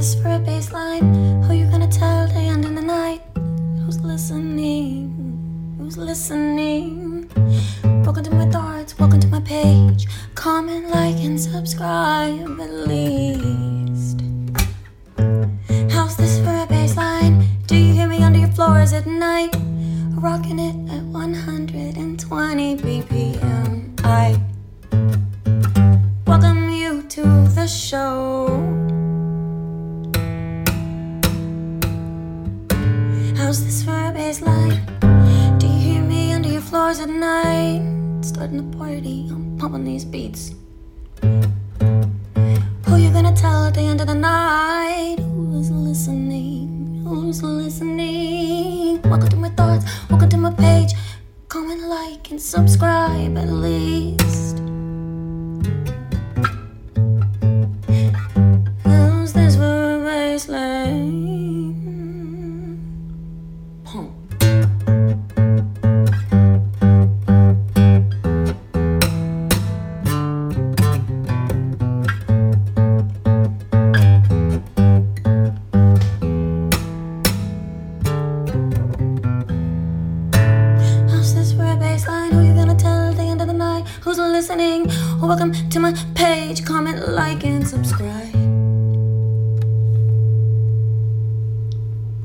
this for a baseline? Who you gonna tell the end of the night? Who's listening? Who's listening? Welcome to my thoughts, welcome to my page. Comment, like, and subscribe at least. How's this for a baseline? Do you hear me under your floors at night? Rocking it at 120 How's this for a baseline? Do you hear me under your floors at night? Starting the party, I'm pumping these beats. Who you gonna tell at the end of the night? Who's listening? Who's listening? Welcome to my thoughts, welcome to my page. Comment, like, and subscribe at least. How's this for a baseline? Listening? Welcome to my page. Comment, like, and subscribe.